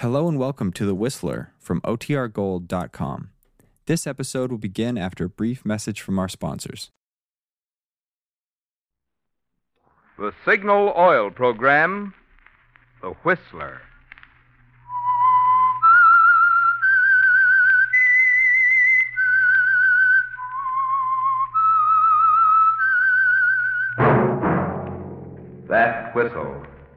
Hello and welcome to The Whistler from OTRGold.com. This episode will begin after a brief message from our sponsors. The Signal Oil Program, The Whistler. That whistle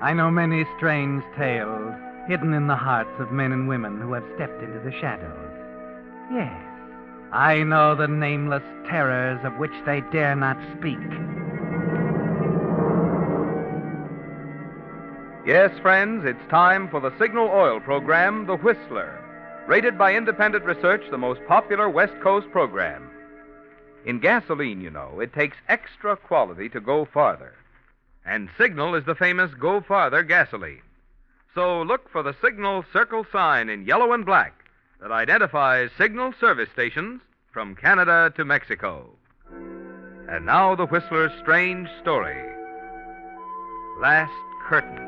I know many strange tales hidden in the hearts of men and women who have stepped into the shadows. Yes, I know the nameless terrors of which they dare not speak. Yes, friends, it's time for the Signal Oil Program, The Whistler. Rated by independent research, the most popular West Coast program. In gasoline, you know, it takes extra quality to go farther. And Signal is the famous Go Farther gasoline. So look for the Signal circle sign in yellow and black that identifies Signal service stations from Canada to Mexico. And now the Whistler's strange story Last Curtain.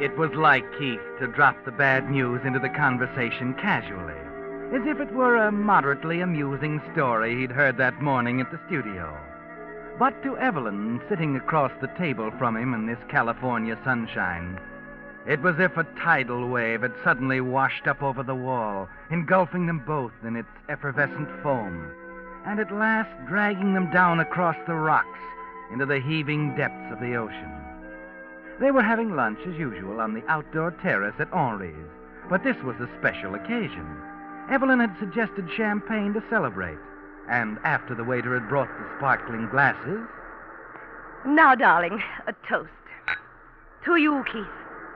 It was like Keith to drop the bad news into the conversation casually, as if it were a moderately amusing story he'd heard that morning at the studio. But to Evelyn, sitting across the table from him in this California sunshine, it was as if a tidal wave had suddenly washed up over the wall, engulfing them both in its effervescent foam, and at last dragging them down across the rocks into the heaving depths of the ocean. They were having lunch as usual on the outdoor terrace at Henri's, but this was a special occasion. Evelyn had suggested champagne to celebrate, and after the waiter had brought the sparkling glasses, Now, darling, a toast. To you, Keith,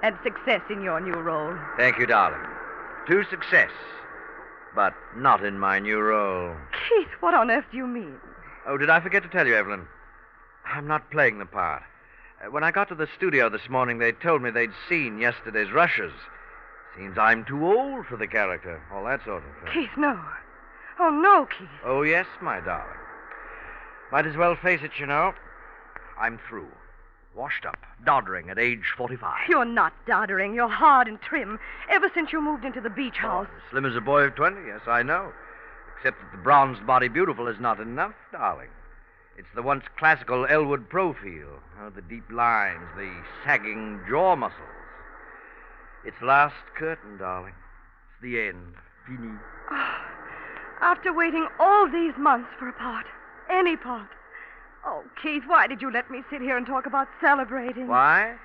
and success in your new role. Thank you, darling. To success, but not in my new role. Keith, what on earth do you mean? Oh, did I forget to tell you, Evelyn? I'm not playing the part. Uh, When I got to the studio this morning, they told me they'd seen yesterday's rushes. Seems I'm too old for the character, all that sort of thing. Keith, no. Oh, no, Keith. Oh, yes, my darling. Might as well face it, you know. I'm through. Washed up, doddering at age 45. You're not doddering. You're hard and trim. Ever since you moved into the beach oh, house. Oh, slim as a boy of 20, yes, I know. Except that the bronzed body beautiful is not enough, darling. It's the once classical Elwood profile. Oh, the deep lines, the sagging jaw muscles. It's last curtain, darling. It's the end. Fini. Ah, after waiting all these months for a part, any part. Oh, Keith, why did you let me sit here and talk about celebrating? Why?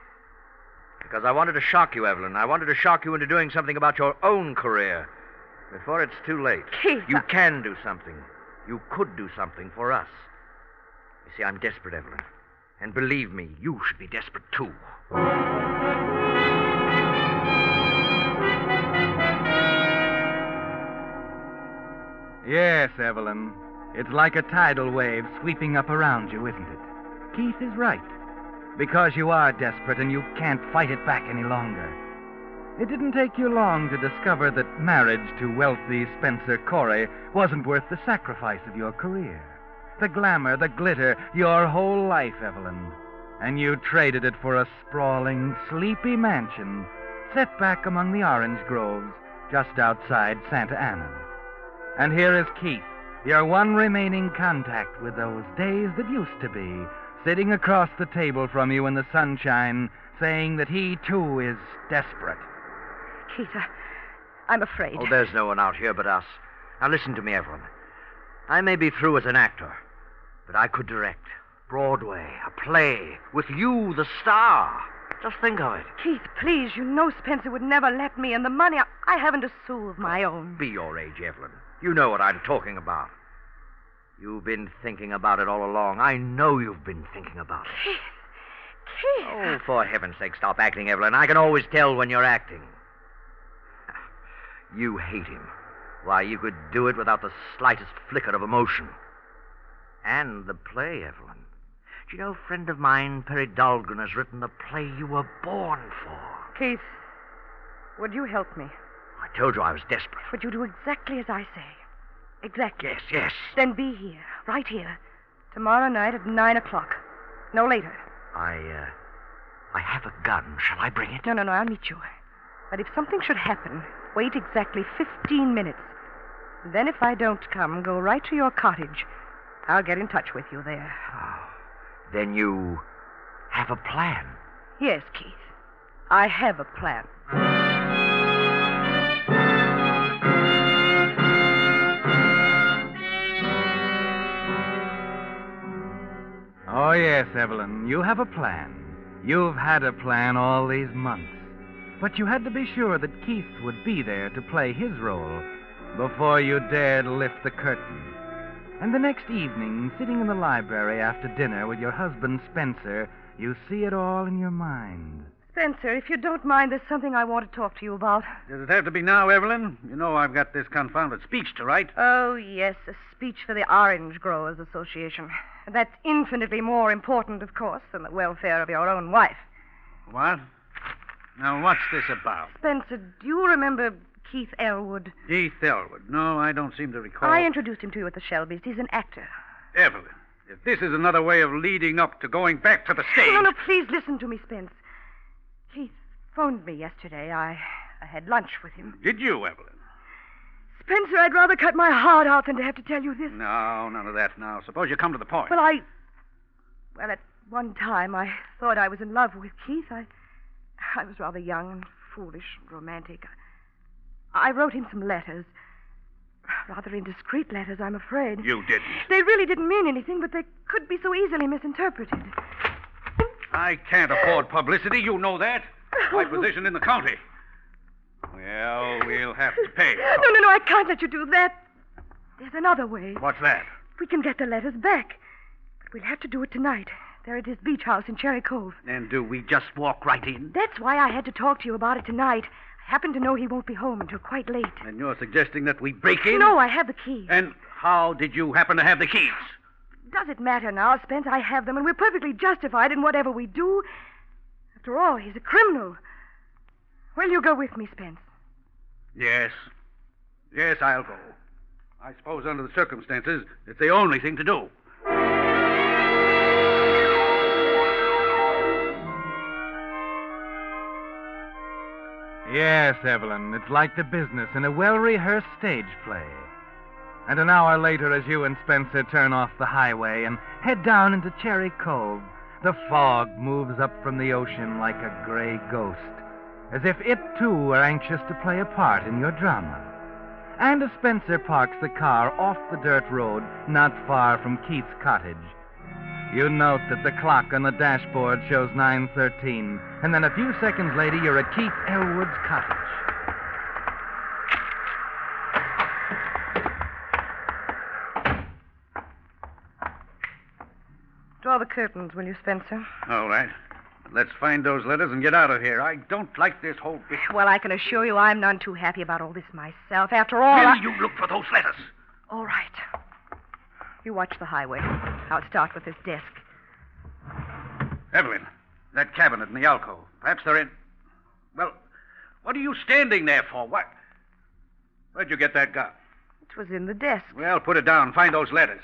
Because I wanted to shock you, Evelyn. I wanted to shock you into doing something about your own career before it's too late. Keith, You I- can do something. You could do something for us. You see, I'm desperate, Evelyn. And believe me, you should be desperate, too. Yes, Evelyn. It's like a tidal wave sweeping up around you, isn't it? Keith is right. Because you are desperate and you can't fight it back any longer. It didn't take you long to discover that marriage to wealthy Spencer Corey wasn't worth the sacrifice of your career. The glamour, the glitter, your whole life, Evelyn. And you traded it for a sprawling, sleepy mansion set back among the orange groves just outside Santa Ana. And here is Keith, your one remaining contact with those days that used to be, sitting across the table from you in the sunshine, saying that he too is desperate. Keith, I, I'm afraid. Oh, there's no one out here but us. Now listen to me, Evelyn. I may be through as an actor, but I could direct. Broadway, a play, with you, the star. Just think of it. Keith, please, you know Spencer would never let me, and the money, I, I haven't a sou of my own. Be your age, Evelyn. You know what I'm talking about. You've been thinking about it all along. I know you've been thinking about it. Keith. Keith. Oh, for heaven's sake, stop acting, Evelyn. I can always tell when you're acting. You hate him. Why, you could do it without the slightest flicker of emotion. And the play, Evelyn. Do you know, a friend of mine, Perry Dahlgren, has written the play you were born for. Keith, would you help me? I told you I was desperate. Would you do exactly as I say? Exactly. Yes, yes. Then be here, right here, tomorrow night at nine o'clock. No later. I, uh, I have a gun. Shall I bring it? No, no, no, I'll meet you. But if something should happen, wait exactly 15 minutes. Then, if I don't come, go right to your cottage. I'll get in touch with you there. Oh, Then you have a plan. Yes, Keith. I have a plan. Oh, yes, Evelyn, you have a plan. You've had a plan all these months. But you had to be sure that Keith would be there to play his role before you dared lift the curtain. And the next evening, sitting in the library after dinner with your husband Spencer, you see it all in your mind. Spencer, if you don't mind, there's something I want to talk to you about. Does it have to be now, Evelyn? You know I've got this confounded speech to write. Oh, yes, a speech for the Orange Growers Association. That's infinitely more important, of course, than the welfare of your own wife. What? Now, what's this about? Spencer, do you remember Keith Elwood? Keith Elwood. No, I don't seem to recall. I introduced him to you at the Shelbys. He's an actor. Evelyn, if this is another way of leading up to going back to the stage. No, no, please listen to me, Spence. Phoned me yesterday. I, I had lunch with him. Did you, Evelyn? Spencer, I'd rather cut my heart out than to have to tell you this. No, none of that now. Suppose you come to the point. Well, I. Well, at one time, I thought I was in love with Keith. I. I was rather young and foolish and romantic. I wrote him some letters. Rather indiscreet letters, I'm afraid. You didn't. They really didn't mean anything, but they could be so easily misinterpreted. I can't afford publicity. You know that. My position in the county. Well, we'll have to pay. No, no, no, I can't let you do that. There's another way. What's that? We can get the letters back. But we'll have to do it tonight. They're at his beach house in Cherry Cove. And do we just walk right in? That's why I had to talk to you about it tonight. I happen to know he won't be home until quite late. And you're suggesting that we break in? No, I have the keys. And how did you happen to have the keys? Does it matter now, Spence? I have them, and we're perfectly justified in whatever we do. After all, he's a criminal. Will you go with me, Spence? Yes. Yes, I'll go. I suppose under the circumstances, it's the only thing to do. Yes, Evelyn, it's like the business in a well rehearsed stage play. And an hour later, as you and Spencer turn off the highway and head down into Cherry Cove, the fog moves up from the ocean like a gray ghost, as if it too were anxious to play a part in your drama. And as Spencer parks the car off the dirt road not far from Keith's cottage, you note that the clock on the dashboard shows 9:13, and then a few seconds later you're at Keith Elwood's cottage. Draw the curtains, will you, Spencer? All right. Let's find those letters and get out of here. I don't like this whole bit. Well, I can assure you I'm none too happy about all this myself. After all, Will I... you look for those letters? All right. You watch the highway. I'll start with this desk. Evelyn, that cabinet in the alcove. Perhaps they're in. Well, what are you standing there for? What? Where'd you get that gun? It was in the desk. Well, put it down. Find those letters.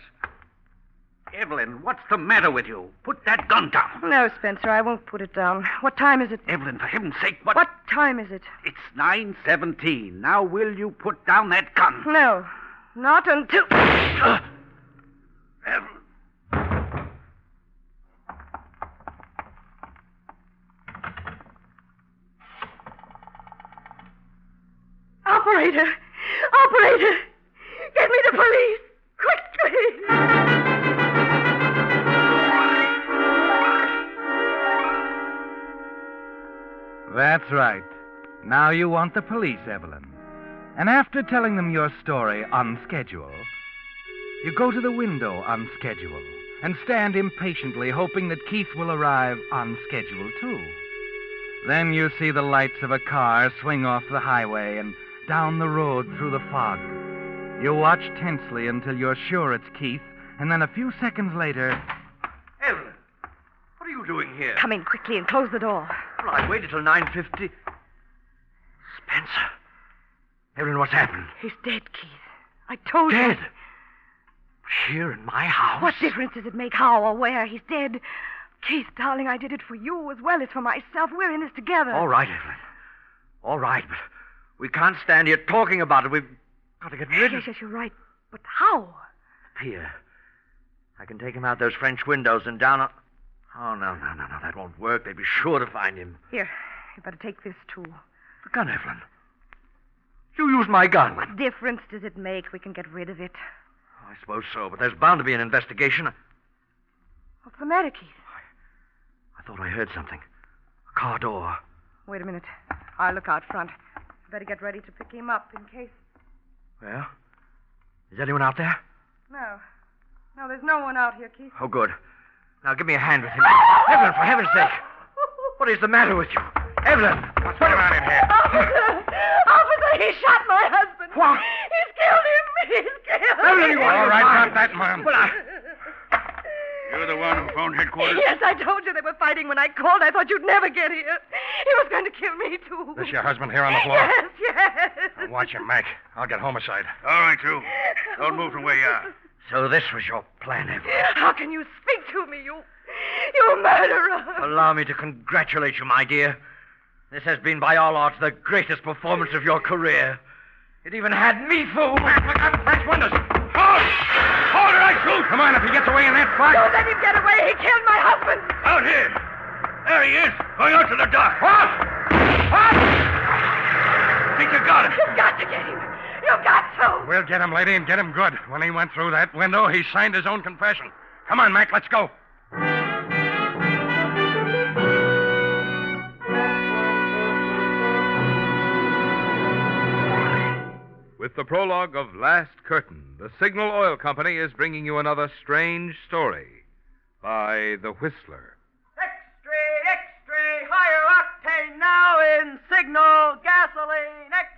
Evelyn, what's the matter with you? Put that gun down. No, Spencer, I won't put it down. What time is it? Evelyn, for heaven's sake, what? What time is it? It's 9.17. Now, will you put down that gun? No, not until. Uh, Evelyn. Operator! Operator! Get me the police! Quickly! That's right. Now you want the police, Evelyn. And after telling them your story on schedule, You go to the window on schedule and stand impatiently, hoping that Keith will arrive on schedule, too. Then you see the lights of a car swing off the highway and down the road through the fog. You watch tensely until you're sure it's Keith, and then a few seconds later. Evelyn, what are you doing here? Come in quickly and close the door. Well, I waited till 9.50. Spencer. Evelyn, what's happened? He's dead, Keith. I told you. Dead? Here in my house? What difference does it make how or where he's dead? Keith, darling, I did it for you as well as for myself. We're in this together. All right, Evelyn. All right, but we can't stand here talking about it. We've got to get rid of it. Yes, yes, you're right. But how? Pier. I can take him out those French windows and down on. Oh, no, no, no, no. That won't work. They'd be sure to find him. Here, you better take this, too. The gun, Evelyn. You used my gun. What difference does it make? We can get rid of it. I suppose so, but there's bound to be an investigation. What's the matter, Keith? I thought I heard something. A car door. Wait a minute. I'll look out front. Better get ready to pick him up in case. Well, is anyone out there? No. No, there's no one out here, Keith. Oh, good. Now give me a hand with him. Evelyn, for heaven's sake. What is the matter with you? Evelyn, what's going on in here? Officer! Officer, he shot my husband. What? He's killed him. He's killed Evelyn, him. you All right, drop that, Mom. Well, I... You're the one who phoned headquarters? Yes, I told you they were fighting when I called. I thought you'd never get here. He was going to kill me, too. This your husband here on the floor? Yes, yes. Watch him, Mac. I'll get homicide. All right, you. Don't move from where you are. So this was your plan, Evelyn. How can you speak to me, you... You murderer? Allow me to congratulate you, my dear. This has been, by all odds, the greatest performance of your career. It even had me fooled. Look out the French windows. Hold! Hold it, I shoot! Come on, if he gets away in that fight. Don't let him get away. He killed my husband. Out here. There he is. Going out to the dock. What? What? Think you got him. You've got to get him. You've got to. We'll get him, lady, and get him good. When he went through that window, he signed his own confession. Come on, Mac, let's go. With the prologue of Last Curtain, the Signal Oil Company is bringing you another strange story by The Whistler. Extra, extra, higher octane now in signal gasoline. Extra,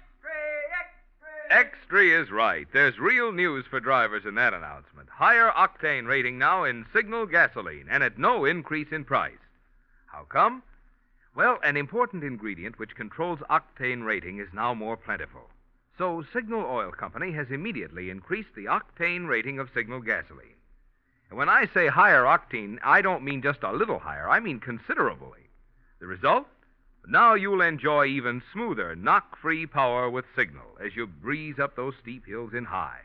extra. Extra is right. There's real news for drivers in that announcement. Higher octane rating now in Signal gasoline, and at no increase in price. How come? Well, an important ingredient which controls octane rating is now more plentiful. So, Signal Oil Company has immediately increased the octane rating of Signal gasoline. And when I say higher octane, I don't mean just a little higher, I mean considerably. The result? Now you'll enjoy even smoother, knock free power with Signal as you breeze up those steep hills in high.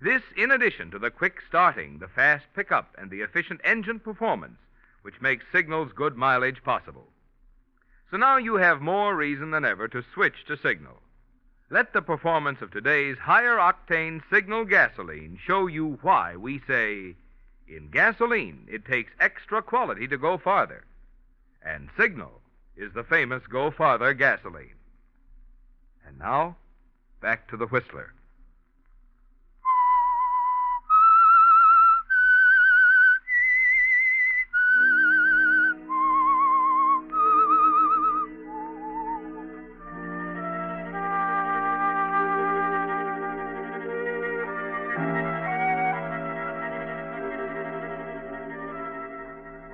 This, in addition to the quick starting, the fast pickup, and the efficient engine performance, which makes Signal's good mileage possible. So now you have more reason than ever to switch to Signal. Let the performance of today's higher octane Signal gasoline show you why we say in gasoline it takes extra quality to go farther. And Signal is the famous Go Farther gasoline. And now, back to the Whistler.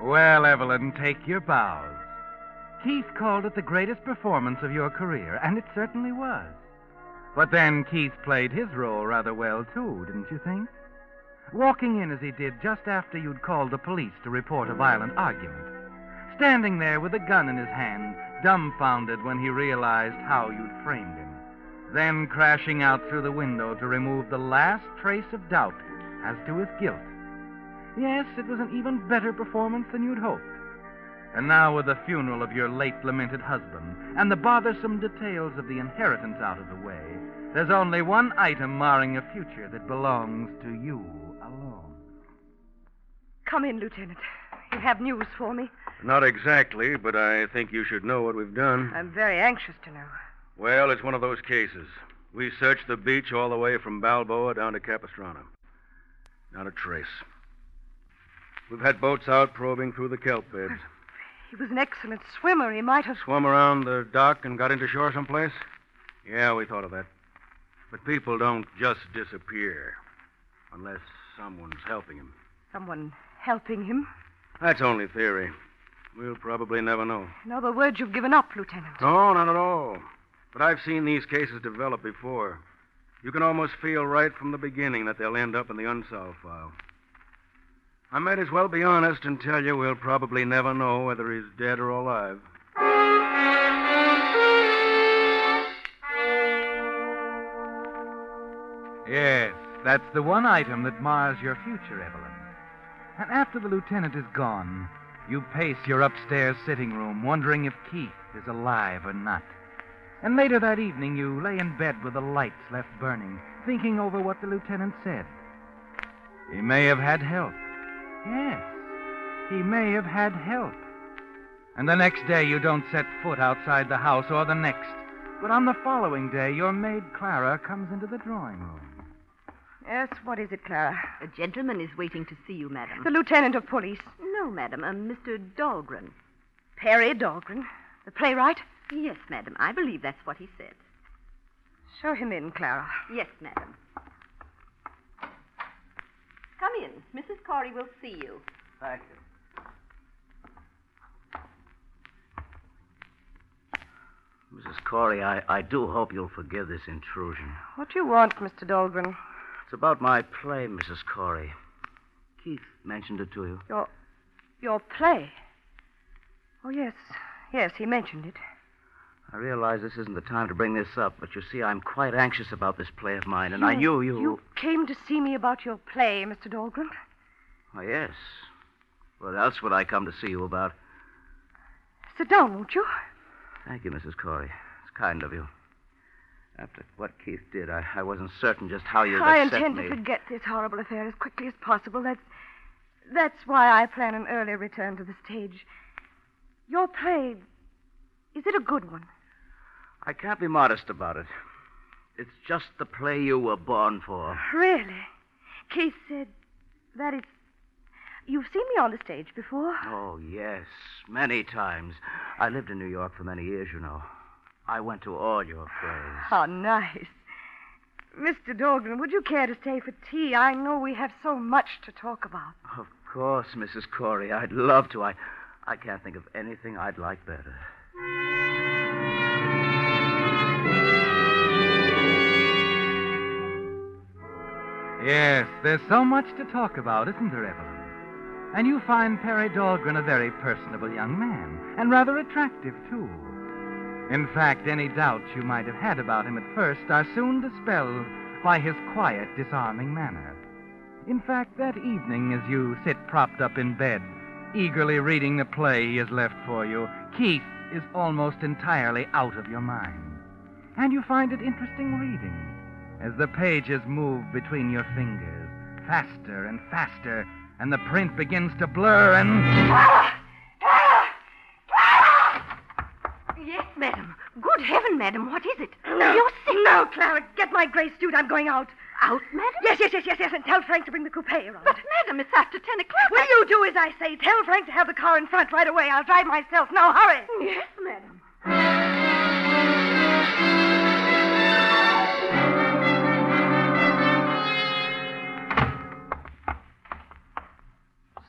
Well, Evelyn, take your bows. Keith called it the greatest performance of your career, and it certainly was. But then Keith played his role rather well, too, didn't you think? Walking in as he did just after you'd called the police to report a violent argument. Standing there with a gun in his hand, dumbfounded when he realized how you'd framed him. Then crashing out through the window to remove the last trace of doubt as to his guilt. Yes, it was an even better performance than you'd hoped. And now, with the funeral of your late lamented husband and the bothersome details of the inheritance out of the way, there's only one item marring a future that belongs to you alone. Come in, Lieutenant. You have news for me. Not exactly, but I think you should know what we've done. I'm very anxious to know. Well, it's one of those cases. We searched the beach all the way from Balboa down to Capistrano. Not a trace. We've had boats out probing through the kelp beds. He was an excellent swimmer. He might have. Swum around the dock and got into shore someplace? Yeah, we thought of that. But people don't just disappear unless someone's helping him. Someone helping him. That's only theory. We'll probably never know. In other words, you've given up, Lieutenant. No, not at all. But I've seen these cases develop before. You can almost feel right from the beginning that they'll end up in the unsolved file. I might as well be honest and tell you we'll probably never know whether he's dead or alive. Yes, that's the one item that mars your future, Evelyn. And after the lieutenant is gone, you pace your upstairs sitting room, wondering if Keith is alive or not. And later that evening, you lay in bed with the lights left burning, thinking over what the lieutenant said. He may have had help. Yes, he may have had help. And the next day, you don't set foot outside the house, or the next. But on the following day, your maid Clara comes into the drawing room. Yes, what is it, Clara? A gentleman is waiting to see you, madam. The lieutenant of police. No, madam, a Mr. Dahlgren. Perry Dahlgren. The playwright? Yes, madam. I believe that's what he said. Show him in, Clara. Yes, madam. Come in. Mrs. Corey will see you. Thank you. Mrs. Corey, I, I do hope you'll forgive this intrusion. What do you want, Mr. Dahlgren? It's about my play, Mrs. Corey. Keith mentioned it to you. Your. your play? Oh, yes. Yes, he mentioned it. I realize this isn't the time to bring this up, but you see, I'm quite anxious about this play of mine, and I knew you. You came to see me about your play, Mr. Dahlgren? Oh, yes. What else would I come to see you about? Sit down, won't you? Thank you, Mrs. Corey. It's kind of you. After what Keith did, I, I wasn't certain just how you'd I intend me. to forget this horrible affair as quickly as possible. That's that's why I plan an early return to the stage. Your play is it a good one? I can't be modest about it. It's just the play you were born for. Really? Keith said that it's You've seen me on the stage before. Oh, yes, many times. I lived in New York for many years, you know. I went to all your plays. How nice. Mr. Dahlgren, would you care to stay for tea? I know we have so much to talk about. Of course, Mrs. Corey. I'd love to. I, I can't think of anything I'd like better. Yes, there's so much to talk about, isn't there, Evelyn? And you find Perry Dahlgren a very personable young man, and rather attractive, too. In fact, any doubts you might have had about him at first are soon dispelled by his quiet, disarming manner. In fact, that evening, as you sit propped up in bed, eagerly reading the play he has left for you, Keith is almost entirely out of your mind. And you find it interesting reading as the pages move between your fingers, faster and faster, and the print begins to blur and. Yes, madam. Good heaven, madam, what is it? No. You're sick. No, Clara, get my gray suit. I'm going out. Out, madam? Yes, yes, yes, yes, yes, and tell Frank to bring the coupe around. But, madam, it's after ten o'clock. Will you do as I say? Tell Frank to have the car in front right away. I'll drive myself. Now, hurry. Yes, madam.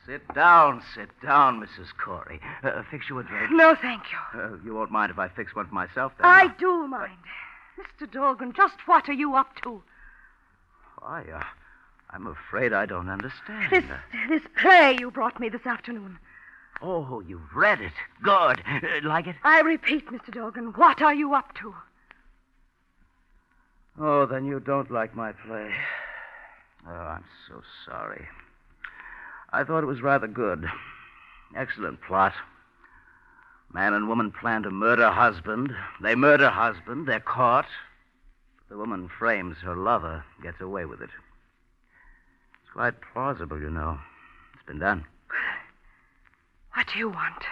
Sit down, sit down, Mrs. Corey. Uh, fix you a drink. No, thank you. Uh, you won't mind if I fix one for myself, then? I do mind. Mr. Dahlgren, just what are you up to? Why, uh, I'm afraid I don't understand. This, this play you brought me this afternoon. Oh, you've read it. Good. Uh, like it? I repeat, Mr. Dahlgren, what are you up to? Oh, then you don't like my play. Oh, I'm so sorry. I thought it was rather good. Excellent plot. Man and woman plan to murder husband. They murder husband. They're caught. The woman frames her lover, gets away with it. It's quite plausible, you know. It's been done. What do you want?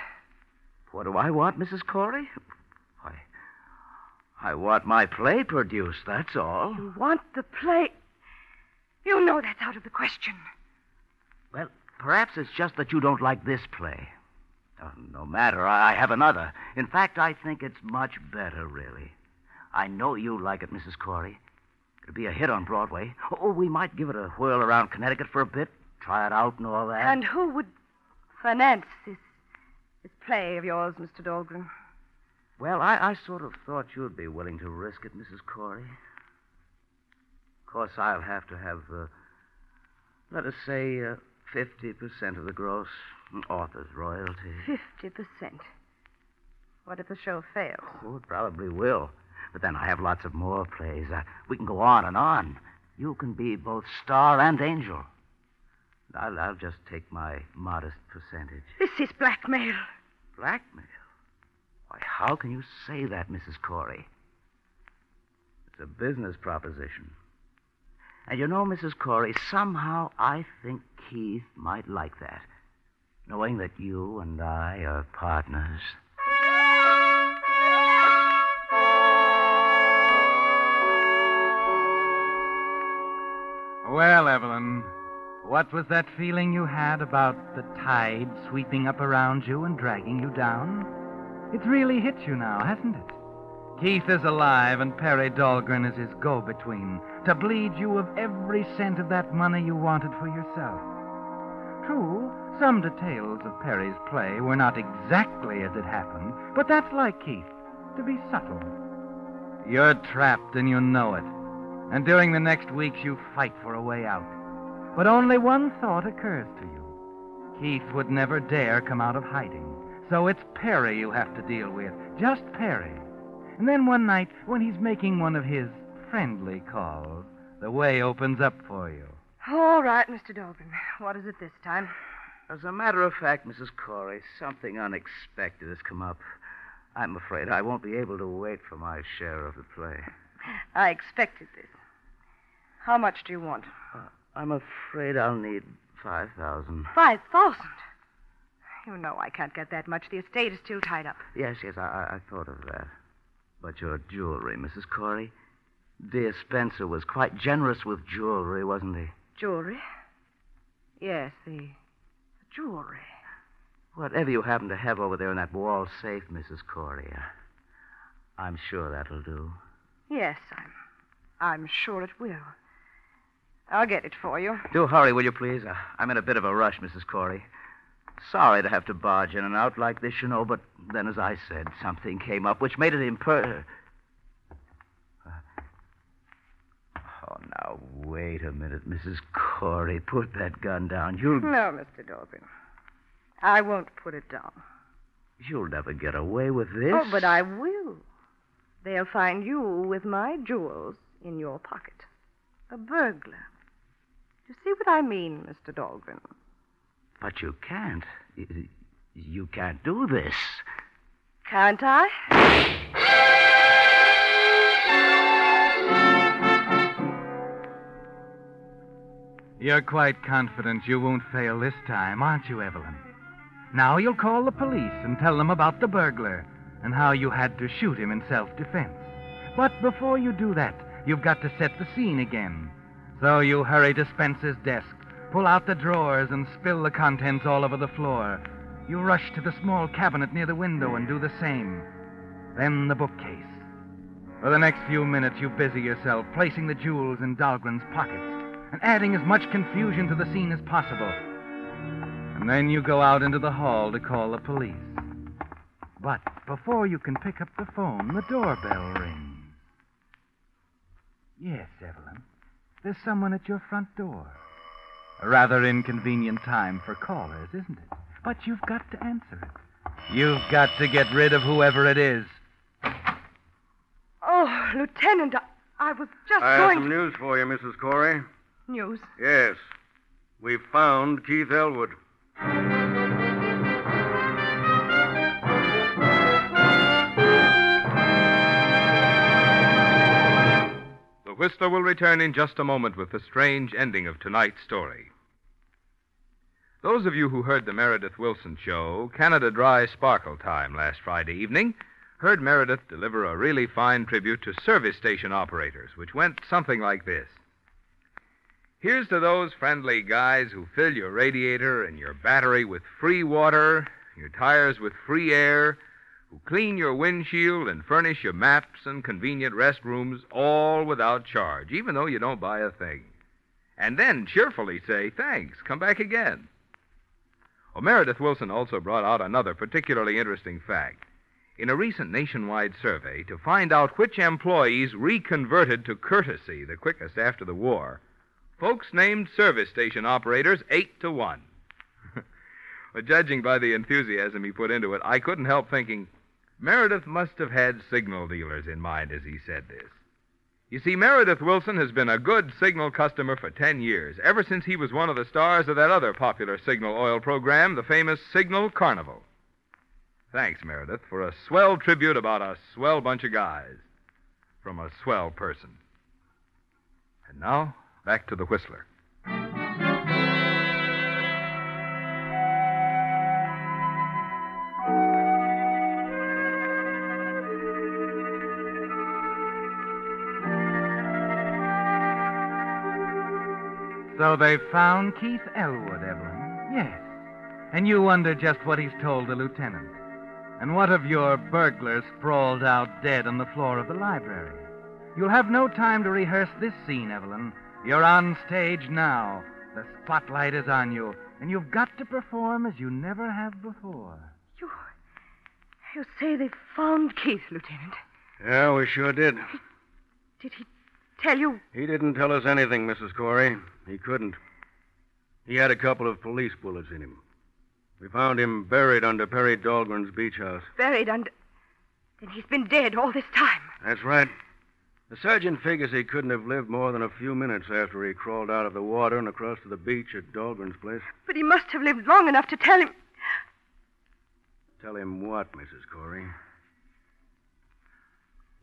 What do I want, Mrs. Corey? Why, I want my play produced, that's all. You want the play. You know that's out of the question. Well, perhaps it's just that you don't like this play. Oh, no matter. I have another. In fact, I think it's much better, really. I know you like it, Mrs. Corey. It'll be a hit on Broadway. Oh, we might give it a whirl around Connecticut for a bit, try it out and all that. And who would finance this this play of yours, Mr. Dahlgren? Well, I, I sort of thought you'd be willing to risk it, Mrs. Corey. Of course, I'll have to have, uh, let us say, uh, 50% of the gross author's royalty. Fifty percent. What if the show fails? Oh, it probably will. But then I have lots of more plays. Uh, we can go on and on. You can be both star and angel. I'll, I'll just take my modest percentage. This is blackmail. Blackmail? Why, how can you say that, Mrs. Corey? It's a business proposition. And you know, Mrs. Corey, somehow I think Keith might like that. Knowing that you and I are partners. Well, Evelyn, what was that feeling you had about the tide sweeping up around you and dragging you down? It's really hit you now, hasn't it? Keith is alive, and Perry Dahlgren is his go between to bleed you of every cent of that money you wanted for yourself. True, some details of Perry's play were not exactly as it happened, but that's like Keith, to be subtle. You're trapped and you know it. And during the next weeks, you fight for a way out. But only one thought occurs to you Keith would never dare come out of hiding. So it's Perry you have to deal with, just Perry. And then one night, when he's making one of his friendly calls, the way opens up for you. All right, Mr. Dahlgren. What is it this time? As a matter of fact, Mrs. Corey, something unexpected has come up. I'm afraid I won't be able to wait for my share of the play. I expected this. How much do you want? Uh, I'm afraid I'll need five thousand. Five thousand. You know I can't get that much. The estate is still tied up. Yes, yes, I, I, I thought of that. But your jewelry, Mrs. Corey. Dear Spencer was quite generous with jewelry, wasn't he? Jewelry? Yes, the, jewelry. Whatever you happen to have over there in that wall safe, Mrs. Corey, I'm sure that'll do. Yes, I'm. I'm sure it will. I'll get it for you. Do hurry, will you, please? I'm in a bit of a rush, Mrs. Corey. Sorry to have to barge in and out like this, you know, but then, as I said, something came up which made it imper. Uh, oh, now, wait a minute, Mrs. Corey. Put that gun down. You'll. No, Mr. Dahlgren. I won't put it down. You'll never get away with this. Oh, but I will. They'll find you with my jewels in your pocket. A burglar. You see what I mean, Mr. Dahlgren? But you can't. You can't do this. Can't I? You're quite confident you won't fail this time, aren't you, Evelyn? Now you'll call the police and tell them about the burglar and how you had to shoot him in self defense. But before you do that, you've got to set the scene again. So you hurry to Spencer's desk, pull out the drawers, and spill the contents all over the floor. You rush to the small cabinet near the window and do the same. Then the bookcase. For the next few minutes, you busy yourself placing the jewels in Dahlgren's pockets and adding as much confusion to the scene as possible. And then you go out into the hall to call the police. But before you can pick up the phone, the doorbell rings. Yes, Evelyn. There's someone at your front door. A rather inconvenient time for callers, isn't it? But you've got to answer it. You've got to get rid of whoever it is. Oh, Lieutenant, I, I was just going. I have some news for you, Mrs. Corey. News. Yes. We've found Keith Elwood. Whistler will return in just a moment with the strange ending of tonight's story. Those of you who heard the Meredith Willson show, Canada Dry Sparkle Time, last Friday evening, heard Meredith deliver a really fine tribute to service station operators, which went something like this Here's to those friendly guys who fill your radiator and your battery with free water, your tires with free air, who clean your windshield and furnish your maps and convenient restrooms all without charge, even though you don't buy a thing. And then cheerfully say, thanks, come back again. Well, Meredith Willson also brought out another particularly interesting fact. In a recent nationwide survey to find out which employees reconverted to courtesy the quickest after the war, folks named service station operators eight to one. but judging by the enthusiasm he put into it, I couldn't help thinking Meredith must have had signal dealers in mind as he said this. You see, Meredith Willson has been a good signal customer for 10 years, ever since he was one of the stars of that other popular signal oil program, the famous Signal Carnival. Thanks, Meredith, for a swell tribute about a swell bunch of guys from a swell person. And now, back to the Whistler. So they found Keith Elwood, Evelyn. Yes. And you wonder just what he's told the lieutenant. And what of your burglar sprawled out dead on the floor of the library? You'll have no time to rehearse this scene, Evelyn. You're on stage now. The spotlight is on you, and you've got to perform as you never have before. You. You say they found Keith, Lieutenant. Yeah, we sure did. Did he tell you? He didn't tell us anything, Mrs. Corey. He couldn't. He had a couple of police bullets in him. We found him buried under Perry Dahlgren's beach house. Buried under. Then he's been dead all this time. That's right. The surgeon figures he couldn't have lived more than a few minutes after he crawled out of the water and across to the beach at Dahlgren's place. But he must have lived long enough to tell him. Tell him what, Mrs. Corey?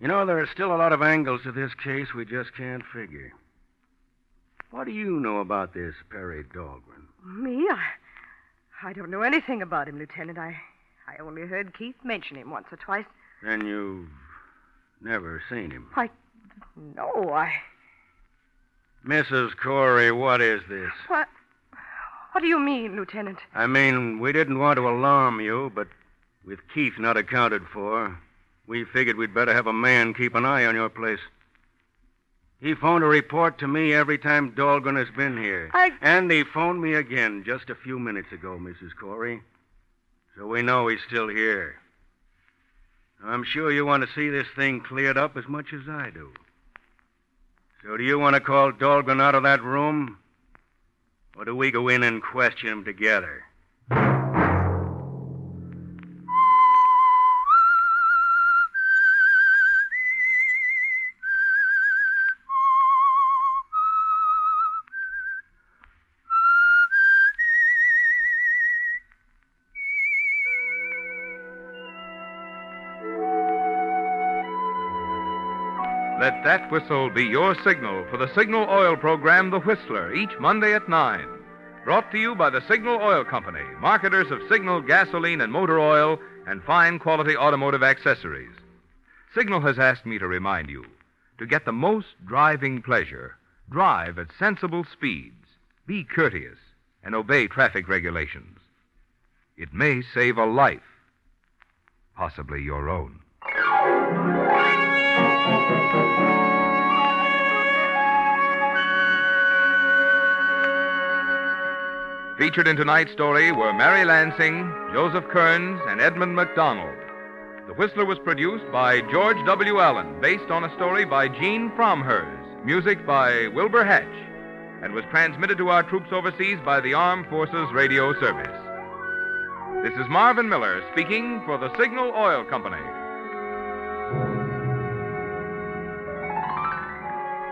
You know, there are still a lot of angles to this case we just can't figure. What do you know about this Perry Dahlgren? Me? I, I don't know anything about him, Lieutenant. I, I only heard Keith mention him once or twice. Then you've never seen him. I. No, I. Mrs. Corey, what is this? What? What do you mean, Lieutenant? I mean, we didn't want to alarm you, but with Keith not accounted for, we figured we'd better have a man keep an eye on your place. He phoned a report to me every time Dahlgren has been here. I. And he phoned me again just a few minutes ago, Mrs. Corey. So we know he's still here. I'm sure you want to see this thing cleared up as much as I do. So do you want to call Dahlgren out of that room? Or do we go in and question him together? That whistle be your signal for the Signal Oil program, The Whistler, each Monday at 9. Brought to you by the Signal Oil Company, marketers of Signal gasoline and motor oil and fine quality automotive accessories. Signal has asked me to remind you to get the most driving pleasure, drive at sensible speeds, be courteous, and obey traffic regulations. It may save a life, possibly your own. Featured in tonight's story were Mary Lansing, Joseph Kearns, and Edmund MacDonald. The Whistler was produced by George W. Allen, based on a story by Gene Fromhers, music by Wilbur Hatch, and was transmitted to our troops overseas by the Armed Forces Radio Service. This is Marvin Miller speaking for the Signal Oil Company.